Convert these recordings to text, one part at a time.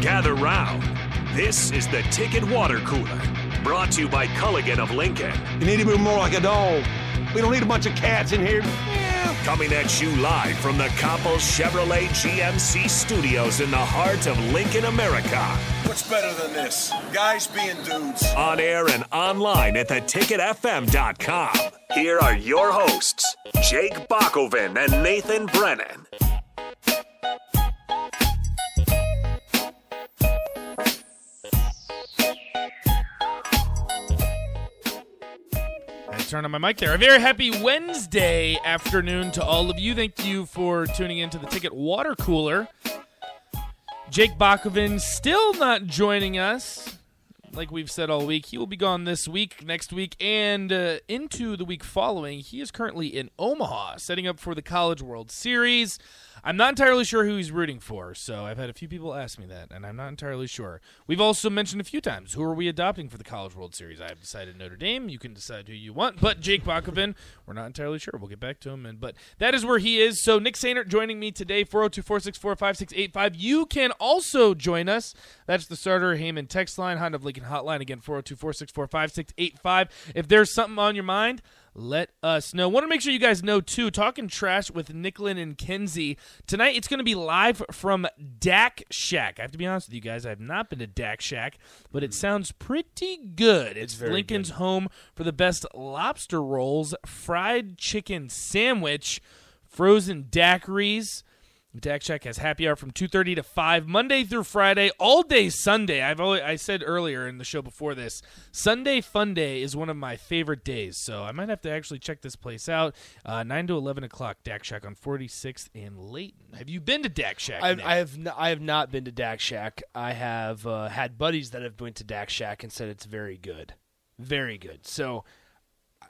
Gather round. This is the Ticket Water Cooler, brought to you by Culligan of Lincoln. You need to be more like a dog. We don't need a bunch of cats in here. Coming at you live from the Copple Chevrolet GMC studios in the heart of Lincoln, America. What's better than this? Guys being dudes. On air and online at theticketfm.com. Here are your hosts, Jake Bakoven and Nathan Brennan. I turned on my mic there. A very happy Wednesday afternoon to all of you. Thank you for tuning in to the Ticket Water Cooler. Jake Bakoven still not joining us. Like we've said all week, he will be gone this week, next week, and uh, into the week following. He is currently in Omaha, setting up for the College World Series. I'm not entirely sure who he's rooting for, so I've had a few people ask me that, and I'm not entirely sure. We've also mentioned a few times who are we adopting for the College World Series. I've decided Notre Dame. You can decide who you want, but Jake Bakoven, we're not entirely sure. We'll get back to him, and but that is where he is. So Nick Sainert joining me today, 402-464-5685. You can also join us. That's the starter Heyman text line, Honda of Lincoln hotline again, 402-464-5685. If there's something on your mind let us know. Want to make sure you guys know too. Talking trash with Nicklin and Kenzie tonight. It's going to be live from Dak Shack. I have to be honest with you guys. I have not been to Dak Shack, but it hmm. sounds pretty good. It's, Lincoln's home for the best lobster rolls, fried chicken sandwich, frozen daiquiris. Dak Shack has happy hour from 2:30 to 5 Monday through Friday, all day Sunday. I've always, I said earlier in the show before this, Sunday Fun Day is one of my favorite days. So I might have to actually check this place out. Uh, 9 to 11 o'clock, Dak Shack on 46th and Leighton. Have you been to Dak Shack? I've, I have n- I have not been to Dak Shack. I have uh, had buddies that have been to Dak Shack and said it's very good, very good. So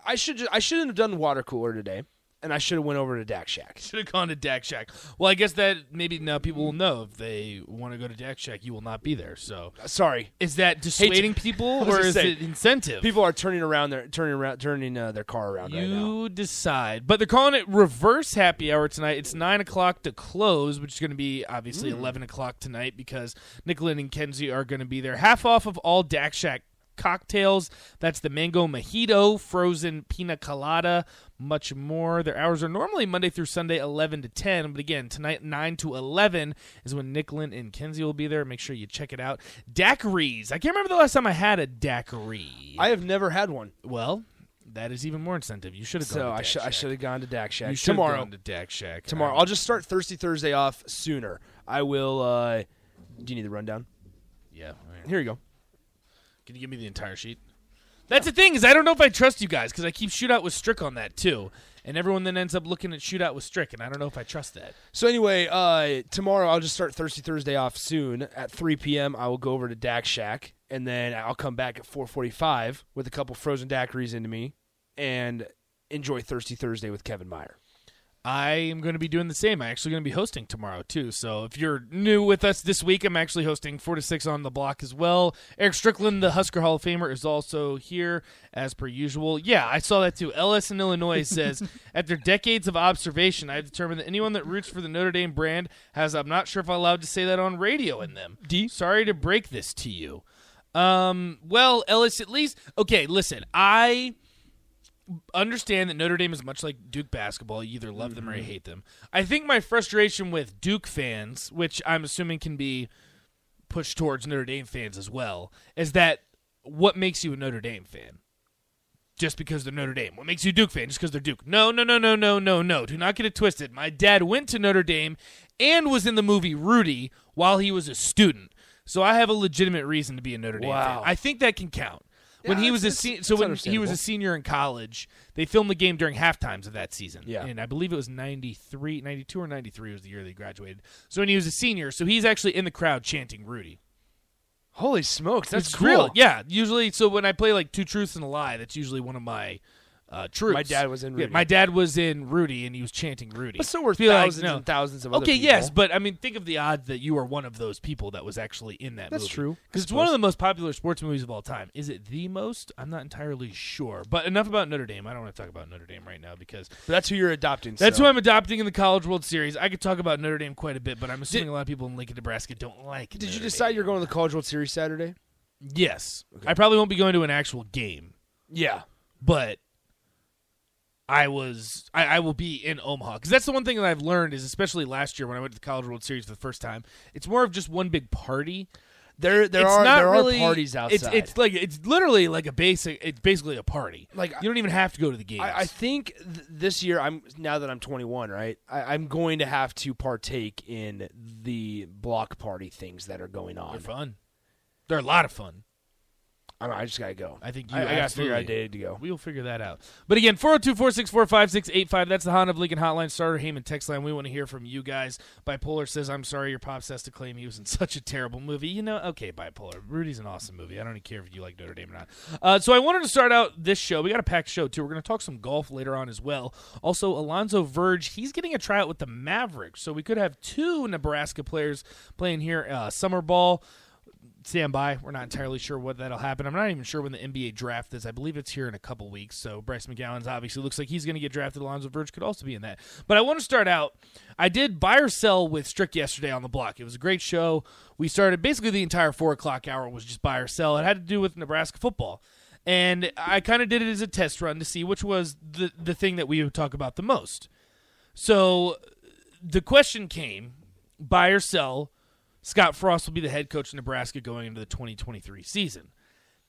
I should I shouldn't have done water cooler today, and I should have went over to Dak Shack. should have gone to Dak Shack. Well, I guess that maybe now people will know if they want to go to Dak Shack, you will not be there. So Sorry, is that dissuading people or is say, it incentive? people are turning around their turning around turning uh, their car around right now. You decide. But they're calling it reverse happy hour tonight. It's 9 o'clock to close, which is going to be obviously Hmm. 11 o'clock tonight because Nicklin and Kenzie are going to be there. Half off of all Dak Shack cocktails. That's the mango mojito, frozen pina colada, much more. Their hours are normally Monday through Sunday, 11 to 10. But again, tonight, 9 to 11 is when Nicklin and Kenzie will be there. Make sure you check it out. Daiquiris. I can't remember the last time I had a daiquiri. I have never had one, Well, that is even more incentive. You should have gone so to I I Shack. should have gone to Dak Shack You should tomorrow. gone to Dak Shack. tomorrow, I'll just start Thirsty Thursday off sooner. I will. Uh, do you need the rundown? yeah. right. Here you go. Can you give me the entire sheet? That's the thing is I don't know if I trust you guys because I keep shootout with Strick on that too, and everyone then ends up looking at shootout with Strick, and I don't know if I trust that. So anyway, uh, tomorrow I'll just start Thirsty Thursday off soon. At 3 p.m., I will go over to Dak Shack, and then I'll come back at 4:45 with a couple frozen daiquiris into me, and enjoy Thirsty Thursday with Kevin Meyer. I am going to be doing the same. I'm actually going to be hosting tomorrow too. So if you're new with us this week, I'm actually hosting four to six on the block as well. Eric Strickland, the Husker Hall of Famer, is also here as per usual. Yeah, I saw that too. Ellis in Illinois says, after decades of observation, I've determined that anyone that roots for the Notre Dame brand has. I'm not sure if I'm allowed to say that on radio in them. D? Sorry to break this to you. Um. Well, Ellis, at least okay. Listen, I understand that Notre Dame is much like Duke basketball. You either love them or you mm-hmm. hate them. I think my frustration with Duke fans, which I'm assuming can be pushed towards Notre Dame fans as well, is that what makes you a Notre Dame fan? Just because they're Notre Dame. What makes you a Duke fan? Just because they're Duke. No, no, no, no, no, no, no. Do not get it twisted. My dad went to Notre Dame and was in the movie Rudy while he was a student. So I have a legitimate reason to be a Notre Dame Wow. fan. I think that can count. When Yeah, he was a se- so when he was a senior in college, they filmed the game during half times of that season. Yeah. And I believe it was 93, 92 or 93 was the year they graduated. So when he was a senior, so he's actually in the crowd chanting Rudy. Holy smokes, that's it's cool. real. Yeah, usually so when I play like Two Truths and a Lie, that's usually one of my uh, troops. My dad was in Yeah, Rudy. my dad was in Rudy, and he was chanting Rudy. But so were Feel like, thousands no. and thousands of other Okay, yes, but I mean, think of the odds that you are one of those people that was actually in that movie. That's movie. true, Because it's one of the most popular sports movies of all time. Is it the most? I'm not entirely sure. But enough about Notre Dame. I don't want to talk about Notre Dame right now because But that's who you're adopting. that's so. who I'm adopting in the College World Series. I could talk about Notre Dame quite a bit, but I'm assuming a lot of people in Lincoln, Nebraska don't like it. Did you decide Dame. you're going to the College World Series Saturday? Yes. I probably won't be going to an actual game, Yeah. but I was I, I will be in Omaha because that's the one thing that I've learned is especially last year when I went to the College World Series for the first time. It's more of just one big party. There, there it's are not there really, are parties outside. It's it's like it's literally like a basic. It's basically a party. Like, you don't even have to go to the games. I, I think th- this year I'm now that I'm 21, right? I, I'm going to have to partake in the block party things that are going on. they're fun. They're a lot of fun. I don't know. I just gotta go. I think you I, I gotta figure out a day to go. We'll figure that out. But again, 402 464 5685. That's the Honda of Lincoln Hotline Sartor Hamann text line. We want to hear from you guys. Bipolar says, I'm sorry your pops has to claim he was in such a terrible movie. You know, okay, Bipolar. Rudy's an awesome movie. I don't even care if you like Notre Dame or not. Uh, so I wanted to start out this show. We got a packed show, too. We're going to talk some golf later on as well. Also, Alonzo Verge, he's getting a tryout with the Mavericks. So we could have two Nebraska players playing here uh, summer ball stand by. We're not entirely sure what that'll happen. I'm not even sure when the NBA draft is. I believe it's here in a couple weeks. So Bryce McGowens obviously looks like he's going to get drafted. Alonzo Verge could also be in that. But I want to start out. I did buy or sell with Strick yesterday on the block. It was a great show. We started basically the entire four o'clock hour was just buy or sell. It had to do with Nebraska football. And I kind of did it as a test run to see which was the, the thing that we would talk about the most. So the question came buy or sell Scott Frost will be the head coach of Nebraska going into the 2023 season.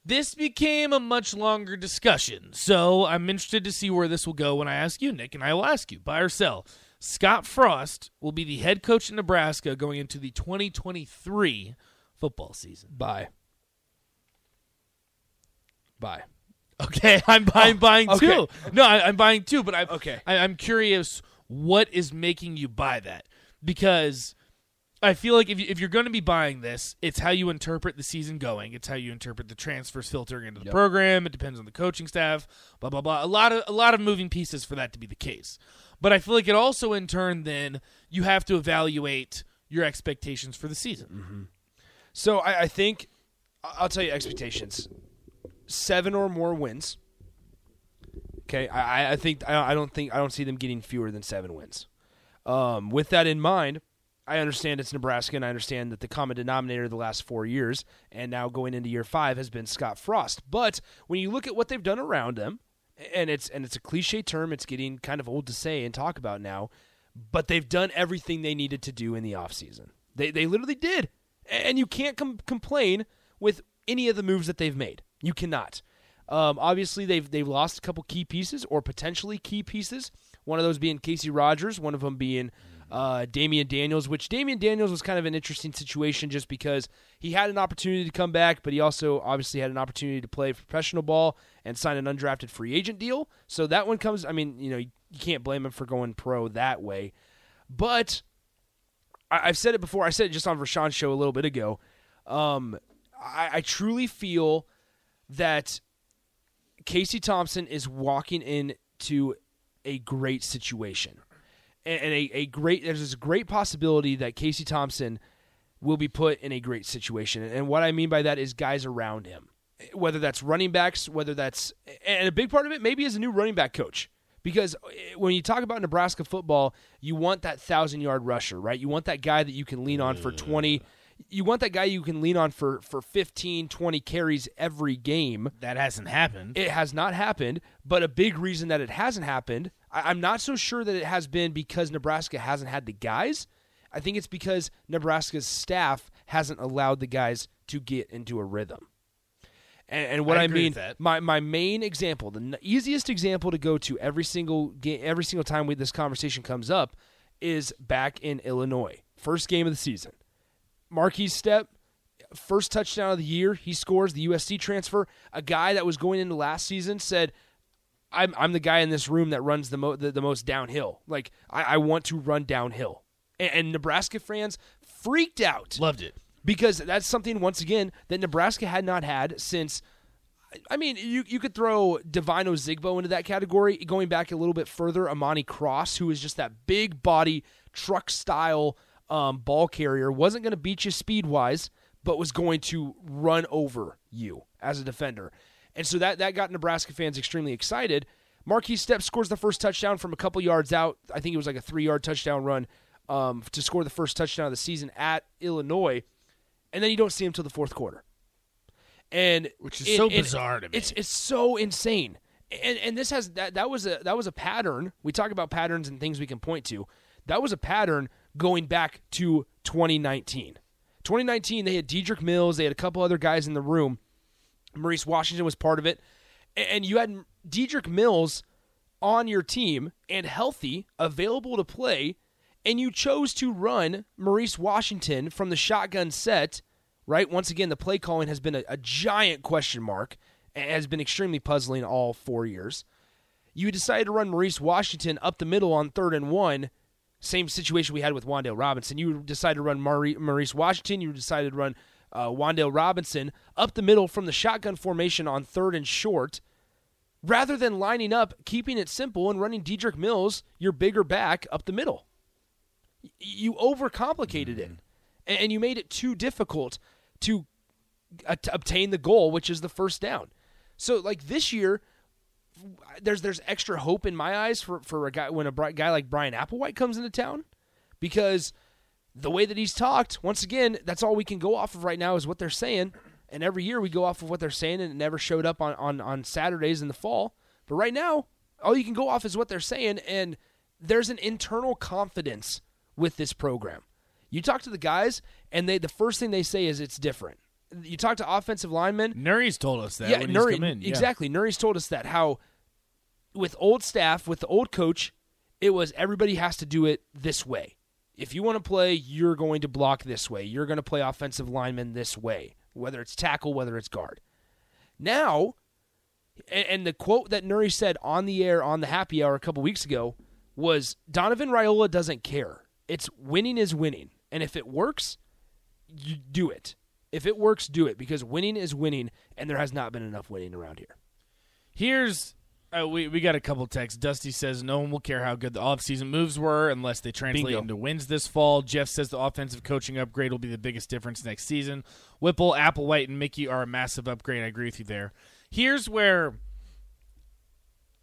This became a much longer discussion, so I'm interested to see where this will go when I ask you, Nick, and I will ask you, buy or sell. Scott Frost will be the head coach in Nebraska going into the 2023 football season. Bye. Bye. Okay, I'm, I'm buying oh, okay. two. No, I, I'm buying two, but I, Okay. I, I'm curious what is making you buy that because I feel like if, you, if you're going to be buying this, it's how you interpret the season going. It's how you interpret the transfers filtering into the Yep. program. It depends on the coaching staff. Blah blah blah. A lot of a lot of moving pieces for that to be the case. But I feel like it also, in turn, then you have to evaluate your expectations for the season. So I, I think I'll tell you expectations: seven or more wins. Okay, I, I- I think I, I don't think I don't see them getting fewer than seven wins. Um, with that in mind, I understand it's Nebraska, and I understand that the common denominator of the last four years, and now going into year five, has been Scott Frost. But when you look at what they've done around him, and it's and it's a cliche term, it's getting kind of old to say and talk about now, but they've done everything they needed to do in the offseason. They they literally did, and you can't com- complain with any of the moves that they've made. You cannot. Um, obviously, they've they've lost a couple key pieces or potentially key pieces. One of those being Casey Rogers, one of them being uh, Damian Daniels. Which Damian Daniels was kind of an interesting situation just because he had an opportunity to come back, but he also obviously had an opportunity to play professional ball and sign an undrafted free agent deal. So that one comes. I mean, you know, you, you can't blame him for going pro that way. But I, I've said it before. I said it just on Rashawn's show a little bit ago. Um, I, I truly feel that Casey Thompson is walking into a great situation, and, and a, a great. There's this great possibility that Casey Thompson will be put in a great situation, and what I mean by that is guys around him, whether that's running backs, whether that's and a big part of it maybe is a new running back coach. Because eh, when you talk about Nebraska football, you want that thousand yard rusher, right? You want that guy that you can lean on for 20. You want that guy you can lean on for, for 15, 20 carries every game. That hasn't happened. It has not happened, but a big reason that it hasn't happened, I, I'm not so sure that it has been because Nebraska hasn't had the guys. I think it's because Nebraska's staff hasn't allowed the guys to get into a rhythm. And, and what I I, mean, my my main example, the n- easiest example to go to every single game, every single time we, this conversation comes up, is back in Illinois, first game of the season. Markese Stepp, first touchdown of the year, he scores the USC transfer. A guy that was going into last season said, "I'm I'm the guy in this room that runs the mo- the, the most downhill. Like I, I want to run downhill." And, and Nebraska fans freaked out Loved it. because that's something once again that Nebraska had not had since I mean, you you could throw Devine Ozigbo into that category. Going back a little bit further, Imani Cross, who is just that big body truck style um, ball carrier, wasn't going to beat you speed wise, but was going to run over you as a defender, and so that that got Nebraska fans extremely excited. Markese Steps scores the first touchdown from a couple yards out. I think it was like a three yard touchdown run um, to score the first touchdown of the season at Illinois, and then you don't see him till the fourth quarter and Which is so bizarre to me. It's it's so insane. And and this has that that was a that was a pattern. We talk about patterns and things we can point to. That was a pattern going back to 2019. 2019 they had Dedrick Mills, they had a couple other guys in the room. Maurice Washington was part of it. And you had Dedrick Mills on your team and healthy, available to play, and you chose to run Maurice Washington from the shotgun set right? Once again, the play calling has been a, a giant question mark and has been extremely puzzling all four years. You decided to run Maurice Washington up the middle on third and one. Same situation we had with Wan'Dale Robinson. You decided to run Maurice Washington. You decided to run uh, Wan'Dale Robinson up the middle from the shotgun formation on third and short, rather than lining up, keeping it simple, and running Dedrick Mills, your bigger back, up the middle. You overcomplicated mm-hmm. it, and you made it too difficult to, uh, to obtain the goal, which is the first down. So like this year, there's there's extra hope in my eyes for for a guy when a guy like Bryan Applewhite comes into town, because the way that he's talked, once again, that's all we can go off of right now is what they're saying. And every year we go off of what they're saying, and it never showed up on, on, on Saturdays in the fall. But right now, all you can go off is what they're saying, and there's an internal confidence with this program. You talk to the guys, and they the first thing they say is it's different. You talk to offensive linemen. Nouri's told us that. Yeah, Nouri, in, yeah. exactly. Nouri's told us that how with old staff, with the old coach, it was everybody has to do it this way. If you want to play, you're going to block this way. You're going to play offensive lineman this way, whether it's tackle, whether it's guard. Now, and the quote that Nouri said on the air on the happy hour a couple weeks ago was Donovan Raiola doesn't care. It's winning is winning. And if it works, you do it. If it works, do it because winning is winning, and there has not been enough winning around here. Here's uh, we we got a couple texts. Dusty says no one will care how good the offseason moves were unless they translate Bingo. into wins this fall. Jeff says the offensive coaching upgrade will be the biggest difference next season. Whipple, Applewhite, and Mickey are a massive upgrade. I agree with you there. Here's where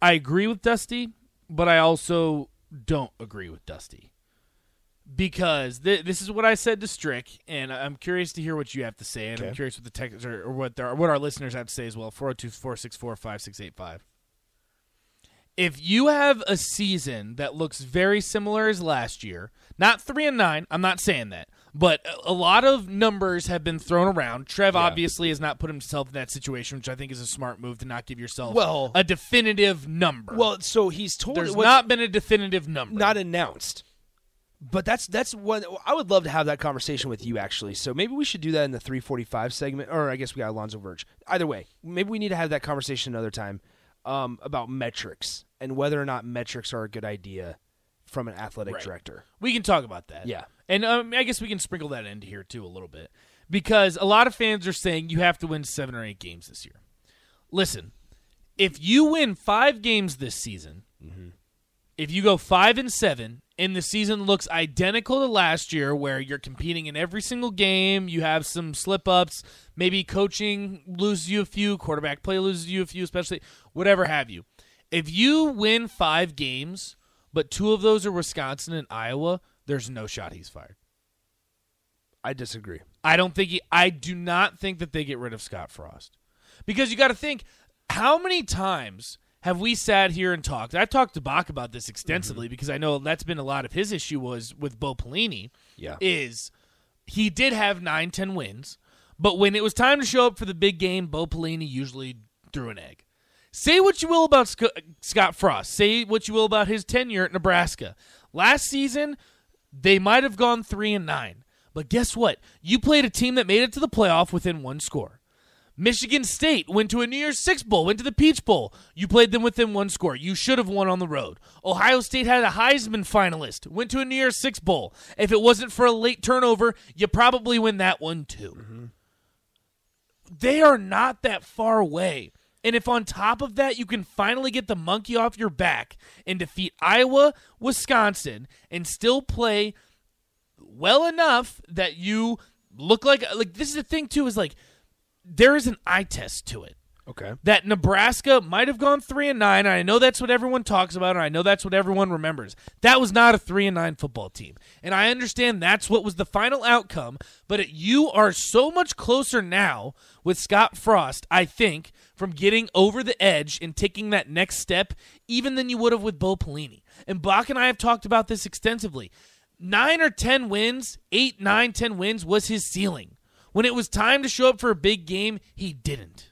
I agree with Dusty, but I also don't agree with Dusty because th- this is what I said to Strick, and I'm curious to hear what you have to say, and okay. I'm curious what the tech or, or what there, what our listeners have to say as well. 402-464-5685. If you have a season that looks very similar as last year, not three and nine, I'm not saying that, but a lot of numbers have been thrown around. Trev yeah. obviously has not put himself in that situation, which I think is a smart move to not give yourself well, a definitive number. Well, so he's told there's not been a definitive number, not announced. But that's that's what I would love to have that conversation with you actually. So maybe we should do that in the 345 segment, or I guess we got Alonzo Verge. Either way, maybe we need to have that conversation another time um, about metrics and whether or not metrics are a good idea from an athletic right. director. We can talk about that. Yeah, and um, I guess we can sprinkle that into here too a little bit because a lot of fans are saying you have to win seven or eight games this year. Listen, if you win five games this season, mm-hmm. if you go five and seven and the season looks identical to last year where you're competing in every single game you have some slip ups maybe coaching loses you a few quarterback play loses you a few especially whatever have you. If you win five games but two of those are wisconsin and iowa there's no shot he's fired. I disagree. I don't think he i do not think that they get rid of scott frost. Because you got to think how many times have we sat here and talked? I've talked to Bach about this extensively mm-hmm. because I know that's been a lot of his issue was with Bo Pelini. Yeah. Is he did have nine, ten wins, but when it was time to show up for the big game, Bo Pelini usually threw an egg. Say what you will about Scott Frost. Say what you will about his tenure at Nebraska. Last season, they might have gone three and nine. But guess what? You played a team that made it to the playoff within one score. Michigan State went to a New Year's Six Bowl, went to the Peach Bowl. You played them within one score. You should have won on the road. Ohio State had a Heisman finalist, went to a New Year's Six Bowl. If it wasn't for a late turnover, you probably win that one too. Mm-hmm. they are not that far away. And if on top of that you can finally get the monkey off your back and defeat Iowa, Wisconsin, and still play well enough that you look like like this is the thing too is like there is an eye test to it Okay. that Nebraska might have gone three and nine. And I know that's what everyone talks about, and I know that's what everyone remembers. That was not a three and nine football team, and I understand that's what was the final outcome. But it, you are so much closer now with Scott Frost, I think, from getting over the edge and taking that next step, even than you would have with Bo Pelini. And Bach and I have talked about this extensively. Nine or ten wins, eight, nine, ten wins was his ceiling. When it was time to show up for a big game, he didn't.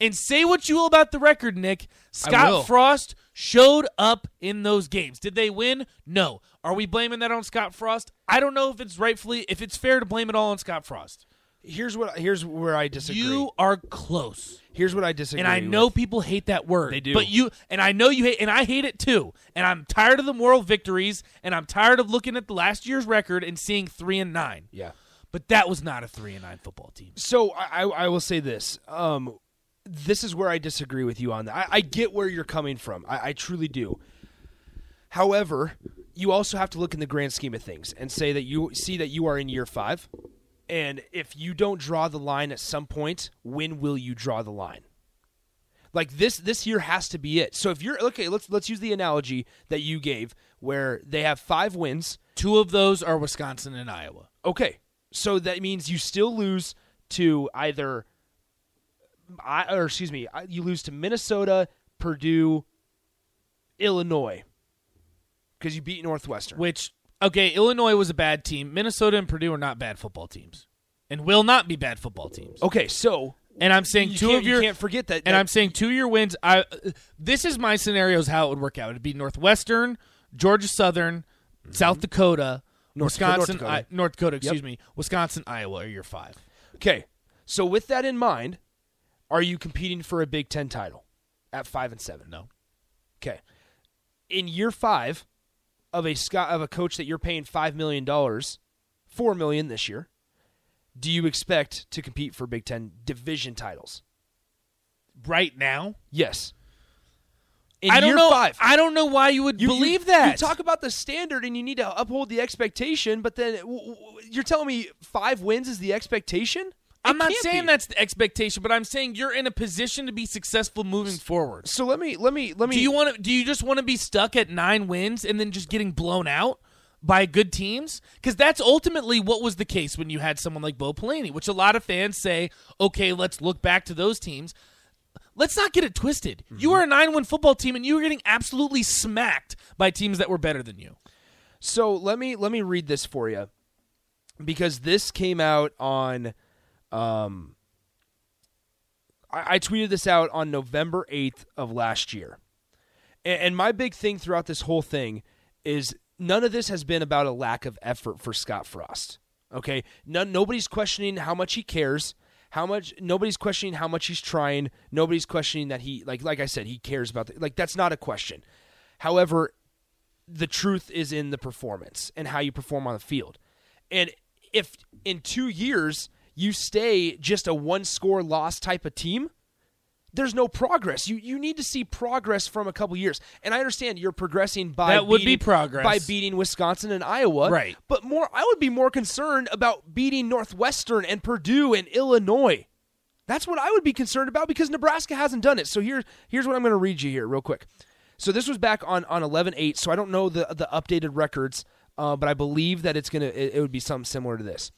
And say what you will about the record, Nick. Scott Frost showed up in those games. Did they win? No. Are we blaming that on Scott Frost? I don't know if it's rightfully, if it's fair to blame it all on Scott Frost. Here's what here's where I disagree. You are close. here's what I disagree. And I know with. people hate that word. They do. But you and I know you hate and I hate it too. And I'm tired of the moral victories and I'm tired of looking at the last year's record and seeing 3 and 9. Yeah. But that was not a 3 and 9 football team. So I, I I will say this. Um, this is where I disagree with you on that. I, I get where you're coming from. I, I truly do. However, you also have to look in the grand scheme of things and say that you see that you are in year five, and if you don't draw the line at some point, when will you draw the line? Like this, this year has to be it. So if you're okay, let's let's use the analogy that you gave, where they have five wins. Two of those are Wisconsin and Iowa. Okay, so that means you still lose to either, I or excuse me, you lose to Minnesota, Purdue, Illinois, because you beat Northwestern. Which okay, Illinois was a bad team. Minnesota and Purdue are not bad football teams, and will not be bad football teams. Okay, so And I'm saying you two of your you can't forget that. and that- I'm saying two of your wins. I this is my scenarios how it would work out. It'd be Northwestern, Georgia Southern, South Dakota, North Dakota- Wisconsin, North Dakota. I- North Dakota. Excuse Yep. me, Wisconsin, Iowa are your five. okay. So with that in mind, are you competing for a Big Ten title at five and seven? No, Okay. In year five of a of a coach that you're paying five million dollars, four million this year, do you expect to compete for Big Ten division titles? right now Yes. I don't know. five. I don't know why you would you, believe you- that. You talk about the standard and you need to uphold the expectation, but then w- w- you're telling me five wins is the expectation? I'm not can't saying be. that's the expectation, but I'm saying you're in a position to be successful moving forward. So let me let me let me Do you want to? Do you just want to be stuck at nine wins and then just getting blown out by good teams? Because that's ultimately what was the case when you had someone like Bo Pelini, which a lot of fans say, okay, let's look back to those teams. Let's not get it twisted. You were a nine-win football team, and you were getting absolutely smacked by teams that were better than you. So let me let me read this for you because this came out on. Um, I, I tweeted this out on November eighth of last year, and, and my big thing throughout this whole thing is none of this has been about a lack of effort for Scott Frost. Okay, None, nobody's questioning how much he cares. How much? Nobody's questioning how much he's trying. Nobody's questioning that he like like I said he cares about the, like that's not a question. However, the truth is in the performance and how you perform on the field. And if in two years you stay just a one score loss type of team, there's no progress. You you need to see progress from a couple years. And I understand you're progressing by That would be beating- progress. by beating Wisconsin and Iowa. Right. But more I would be more concerned about beating Northwestern and Purdue and Illinois. That's what I would be concerned about because Nebraska hasn't done it. So here, here's what I'm going to read you here real quick. So this was back on on 11-8, so I don't know the the updated records, uh, but I believe that it's gonna it, it would be something similar to this.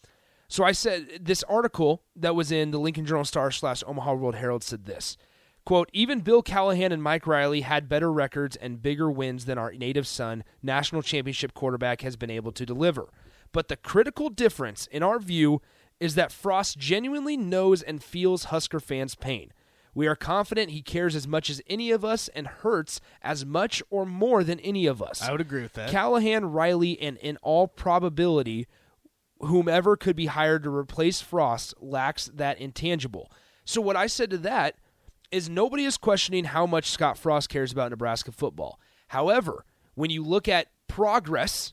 So I said this article that was in the Lincoln Journal Star slash Omaha World Herald said this. Quote, even Bill Callahan and Mike Riley had better records and bigger wins than our native son, national championship quarterback, has been able to deliver. But the critical difference, in our view, is that Frost genuinely knows and feels Husker fans' pain. We are confident he cares as much as any of us and hurts as much or more than any of us. I would agree with that. Callahan, Riley, and in all probability, whomever could be hired to replace Frost lacks that intangible. So, what I said to that is nobody is questioning how much Scott Frost cares about Nebraska football. However, when you look at progress,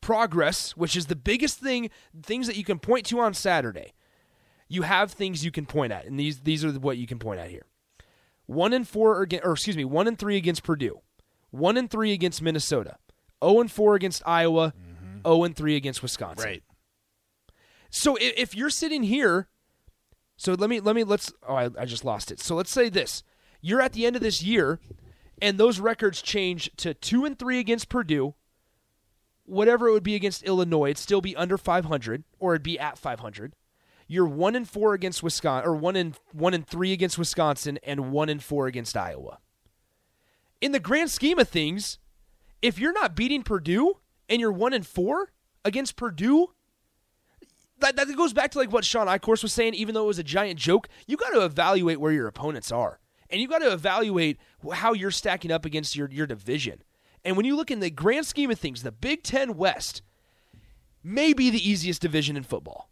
progress, which is the biggest thing, things that you can point to on Saturday, you have things you can point at, and these these are what you can point at here. One and four against, or excuse me, one and three against Purdue, one and three against Minnesota, zero and four against Iowa, 0 and three against Wisconsin. Right. So if, if you're sitting here, so let me let me let's oh I, I just lost it. So let's say this: you're at the end of this year, and those records change to two and three against Purdue. Whatever it would be against Illinois, it'd still be under 500, or it'd be at 500. You're one and four against Wisconsin, or one and one and three against Wisconsin, and one and four against Iowa. In the grand scheme of things, if you're not beating Purdue and you're one and four against Purdue, that, that goes back to like what Sean Eichhorst was saying. Even though it was a giant joke, you got to evaluate where your opponents are, and you got to evaluate how you're stacking up against your your division. And when you look in the grand scheme of things, the Big Ten West may be the easiest division in football.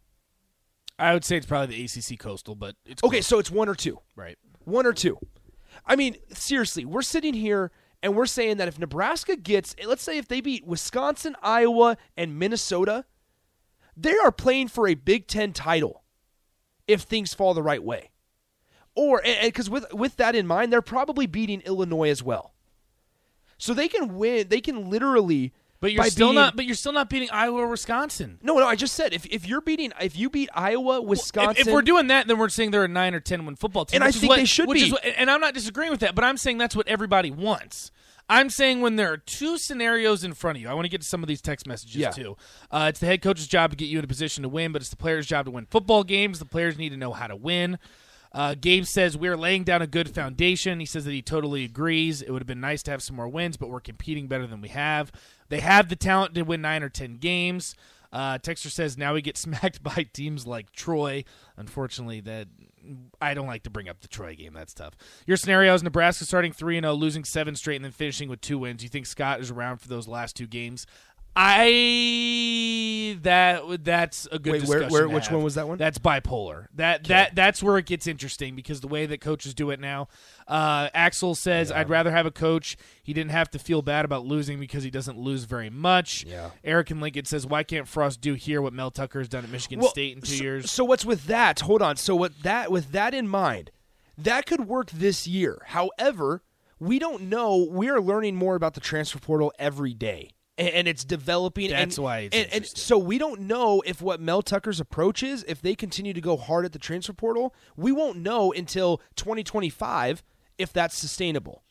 I would say it's probably the ACC Coastal, but it's Okay, close. so it's one or two. right. One or two. I mean, seriously, we're sitting here and we're saying that if Nebraska gets, let's say if they beat Wisconsin, Iowa, and Minnesota, they are playing for a Big Ten title if things fall the right way. Or, because with, with that in mind, they're probably beating Illinois as well. So they can win, they can literally. But you're still beating- not. But you're still not beating Iowa or Wisconsin. No, no, I just said if, if you're beating, if you beat Iowa, Wisconsin. If, if we're doing that, then we're saying they're a nine or ten win football team, And I which is think what- they should be. What, and I'm not disagreeing with that, but I'm saying that's what everybody wants. I'm saying when there are two scenarios in front of you, I want to get to some of these text messages Yeah. too. Uh, it's the head coach's job to get you in a position to win, but it's the player's job to win football games. The players need to know how to win. Uh, Gabe says we're laying down a good foundation. He says that he totally agrees. It would have been nice to have some more wins, but we're competing better than we have. They have the talent to win nine or ten games. Uh, Texter says now we get smacked by teams like Troy. Unfortunately, that I don't like to bring up the Troy game. That's tough. Your scenario is Nebraska starting three and zero, losing seven straight, and then finishing with two wins. You think Scott is around for those last two games? I that that's a good Wait, where- discussion. where- which have. one was that one? That's bipolar. That that that's where it gets interesting because the way that coaches do it now. Uh, Axel says, "I'd rather have a coach. He didn't have to feel bad about losing because he doesn't lose very much." Yeah. Eric and Lincoln says, "Why can't Frost do here what Mel Tucker has done at Michigan Well, State in two so, years?" So what's with that? Hold on. So what that with that in mind, that could work this year. However, we don't know. We are learning more about the transfer portal every day, and, and it's developing. That's and, why it's and, and so we don't know if what Mel Tucker's approach is. If they continue to go hard at the transfer portal, we won't know until 2025 if that's sustainable.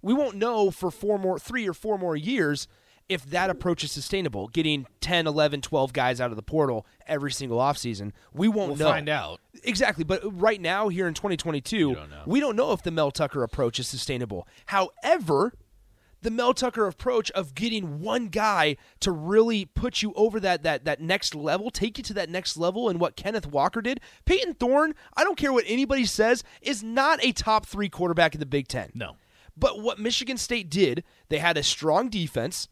We won't know for four more, three or four more years if that approach is sustainable. Getting 10, 11, 12 guys out of the portal every single offseason. We won't We'll know. find out. Exactly, but right now here in 2022, don't we don't know if the Mel Tucker approach is sustainable. However, the Mel Tucker approach of getting one guy to really put you over that that that next level, take you to that next level, and what Kenneth Walker did. Payton Thorne, I don't care what anybody says, is not a top three quarterback in the Big Ten. No. But what Michigan State did, they had a strong defense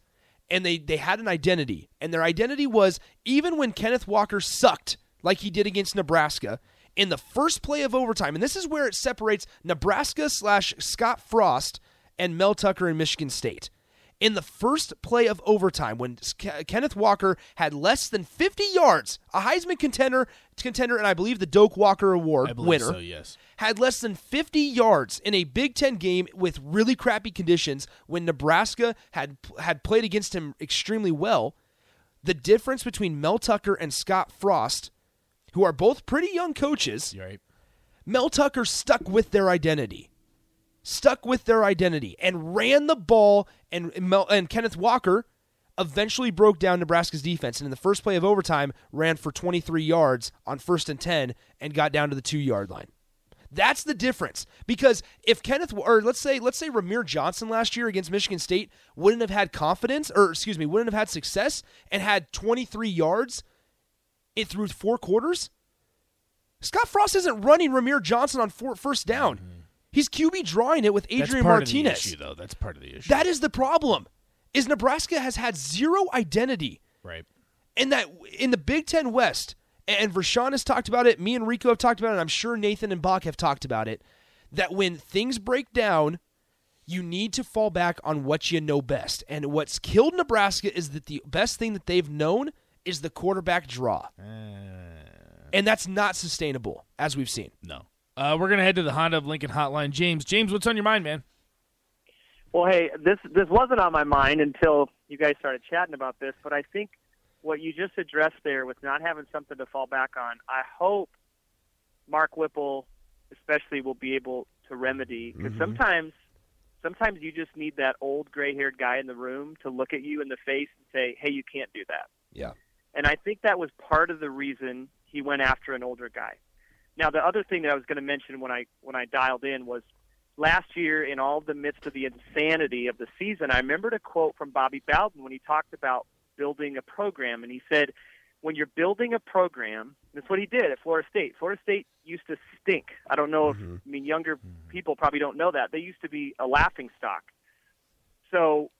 and they, they had an identity. And their identity was even when Kenneth Walker sucked, like he did against Nebraska, in the first play of overtime, and this is where it separates Nebraska slash Scott Frost and Mel Tucker in Michigan State. In the first play of overtime, when Ke- Kenneth Walker had less than 50 yards, a Heisman contender, contender, and I believe the Doak Walker Award winner, so. Yes. had less than 50 yards in a Big Ten game with really crappy conditions when Nebraska had had played against him extremely well. The difference between Mel Tucker and Scott Frost, who are both pretty young coaches, right. Mel Tucker stuck with their identity. Stuck with their identity and ran the ball and and Kenneth Walker eventually broke down Nebraska's defense and in the first play of overtime ran for 23 yards on first and 10 and got down to the 2-yard line. That's the difference because if Kenneth or let's say let's say Rahmir Johnson last year against Michigan State wouldn't have had confidence or excuse me wouldn't have had success and had 23 yards it through four quarters Scott Frost isn't running Rahmir Johnson on four, first down. Mm-hmm. He's QB drawing it with. That's Adrian part Martinez. of the issue, though. That's part of the issue. That is the problem. Is Nebraska has had zero identity right. And that in the Big Ten West, and Rashawn has talked about it. Me and Rico have talked about it. And I'm sure Nathan and Bach have talked about it. That when things break down, you need to fall back on what you know best. And what's killed Nebraska is that the best thing that they've known is the quarterback draw. Ah. and that's not sustainable, as we've seen. No. Uh, we're gonna head to the Honda of Lincoln hotline. James, James, what's on your mind, man? Well, hey, this this wasn't on my mind until you guys started chatting about this, but I think what you just addressed there with not having something to fall back on, I hope Mark Whipple especially will be able to remedy because sometimes sometimes you just need that old gray-haired guy in the room to look at you in the face and say, "Hey, you can't do that." Yeah. And I think that was part of the reason he went after an older guy. Now, the other thing that I was going to mention when I when I dialed in was last year, in all the midst of the insanity of the season, I remembered a quote from Bobby Bowden when he talked about building a program, and he said, "When you're building a program, that's what he did at Florida State. Florida State used to stink. I don't know if mm-hmm. I mean younger mm-hmm. people probably don't know that they used to be a laughing stock. So,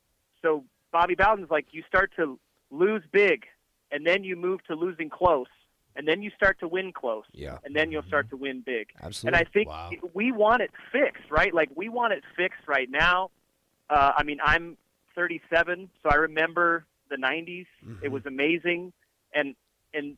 so Bobby Bowden's like you start to lose big, and then you move to losing close, and then you start to win close, Yeah. and then you'll start to win big. Absolutely. And I think Wow. we want it fixed, right? Like we want it fixed right now. Uh, I mean, I'm 37, so I remember the 90s. It was amazing, and and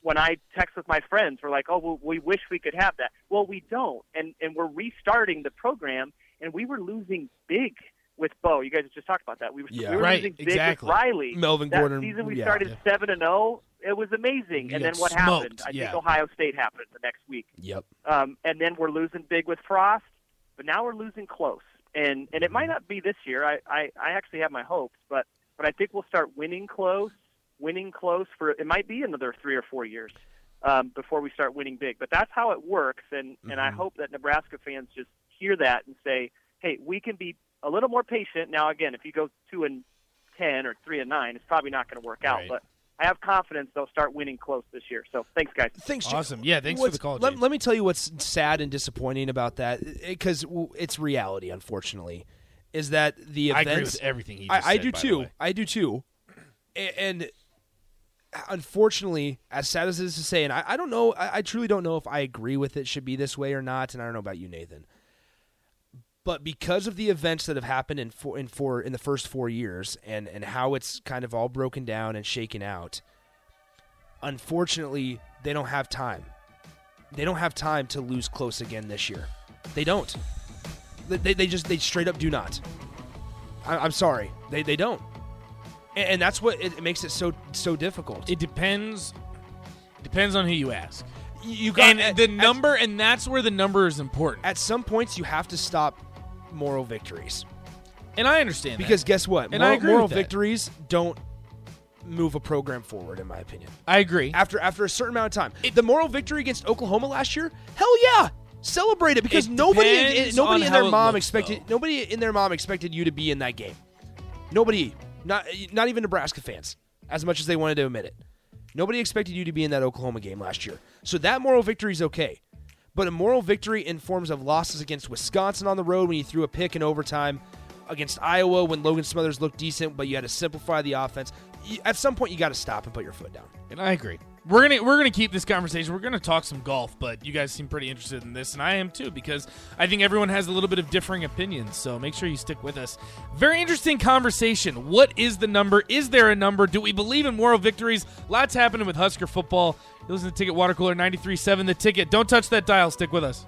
when I text with my friends, we're like, "Oh, well, we wish we could have that." Well, we don't, and and we're restarting the program, and we were losing big with Bo. You guys just talked about that. We were, Yeah. we were Right, losing big exactly. with Riley. Melvin that Gordon, season we yeah. started seven and zero. It was amazing, You and then what smoked, happened? I yeah. think Ohio State happened the next week Yep. um, and then we're losing big with Frost. But now we're losing close, and and it might Mm-hmm. not be this year. I, I I actually have my hopes, but but I think we'll start winning close, winning close for it might be another three or four years um, before we start winning big. But that's how it works, and and Mm-hmm. I hope that Nebraska fans just hear that and say, hey, we can be a little more patient. Now again, if you go two and ten or three and nine, it's probably not going to work out, Right. but. I have confidence they'll start winning close this year. So thanks, guys. Thanks, Jim. Awesome. Yeah, thanks for the call, Let, James. let me tell you what's sad and disappointing about that, eh, because it's reality. Unfortunately, is that the I agree with everything he just I, I do by the too. way. I do too. A- And unfortunately, as sad as it is to say, and I, I don't know, I, I truly don't know if I agree with it should be this way or not. And I don't know about you, Nathan. But because of the events that have happened in four, in four in the first four years, and and how it's kind of all broken down and shaken out, unfortunately, they don't have time. They don't have time to lose close again this year. They don't. They, they, just they straight up do not. I, I'm sorry, they they don't, and, and that's what it, it makes it so so difficult. It depends. Depends on who you ask. you got And at- the at- number, and that's where the number is important. At, some points, you have to stop moral victories And I understand that. because guess what? And moral, I agree moral with that. victories don't move a program forward, in my opinion. I agree. After after a certain amount of time, the moral victory against Oklahoma last year, hell yeah, celebrate it because It nobody depends nobody on in how their it mom looks, expected though. nobody in their mom expected you to be in that game. Nobody, not not even Nebraska fans, as much as they wanted to admit it. Nobody expected you to be in that Oklahoma game last year. So that moral victory is okay. But a moral victory in forms of losses against Wisconsin on the road when you threw a pick in overtime, against Iowa when Logan Smothers looked decent, but you had to simplify the offense. At some point, you got to stop and put your foot down. And I agree. We're gonna we're gonna keep this conversation. We're gonna talk some golf, but you guys seem pretty interested in this, and I am too because I think everyone has a little bit of differing opinions. So make sure you stick with us. Very interesting conversation. What is the number? Is there a number? Do we believe in moral victories? Lots happening with Husker football. You listen to Ticket Water Cooler 93.7 The Ticket. Don't touch that dial. Stick with us.